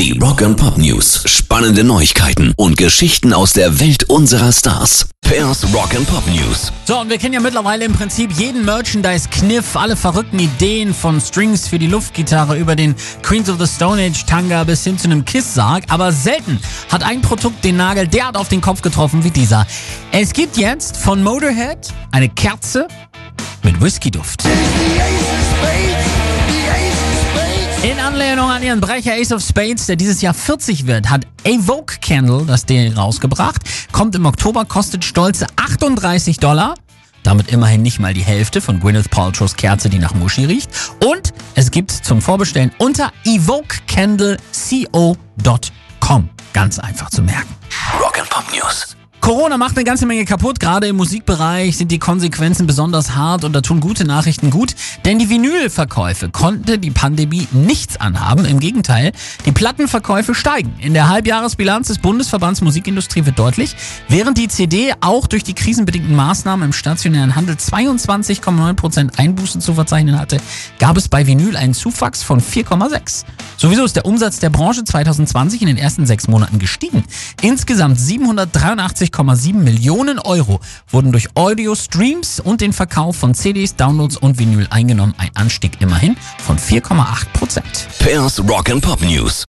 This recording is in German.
Die Rock and Pop News. Spannende Neuigkeiten und Geschichten aus der Welt unserer Stars. Pairs Rock and Pop News. So, und wir kennen ja mittlerweile im Prinzip jeden Merchandise-Kniff, alle verrückten Ideen von Strings für die Luftgitarre über den Queens of the Stone Age Tanga bis hin zu einem Kiss-Sarg. Aber selten hat ein Produkt den Nagel derart auf den Kopf getroffen wie dieser. Es gibt jetzt von Motorhead eine Kerze mit Whisky-Duft. In Anlehnung an ihren Brecher Ace of Spades, der dieses Jahr 40 wird, hat Evoke Candle das Ding rausgebracht. Kommt im Oktober, kostet stolze 38 Dollar. Damit immerhin nicht mal die Hälfte von Gwyneth Paltrow's Kerze, die nach Muschi riecht. Und es gibt zum Vorbestellen unter evokecandleco.com. Ganz einfach zu merken. Rock and Pop News. Corona macht eine ganze Menge kaputt. Gerade im Musikbereich sind die Konsequenzen besonders hart und da tun gute Nachrichten gut. Denn die Vinylverkäufe konnte die Pandemie nichts anhaben. Im Gegenteil, die Plattenverkäufe steigen. In der Halbjahresbilanz des Bundesverbands Musikindustrie wird deutlich, während die CD auch durch die krisenbedingten Maßnahmen im stationären Handel 22,9% Einbußen zu verzeichnen hatte, gab es bei Vinyl einen Zuwachs von 4,6. Sowieso ist der Umsatz der Branche 2020 in den ersten sechs Monaten gestiegen. Insgesamt 783 20,7 Millionen Euro wurden durch Audio-Streams und den Verkauf von CDs, Downloads und Vinyl eingenommen. Ein Anstieg immerhin von 4,8 Prozent. Pairs Rock and Pop News.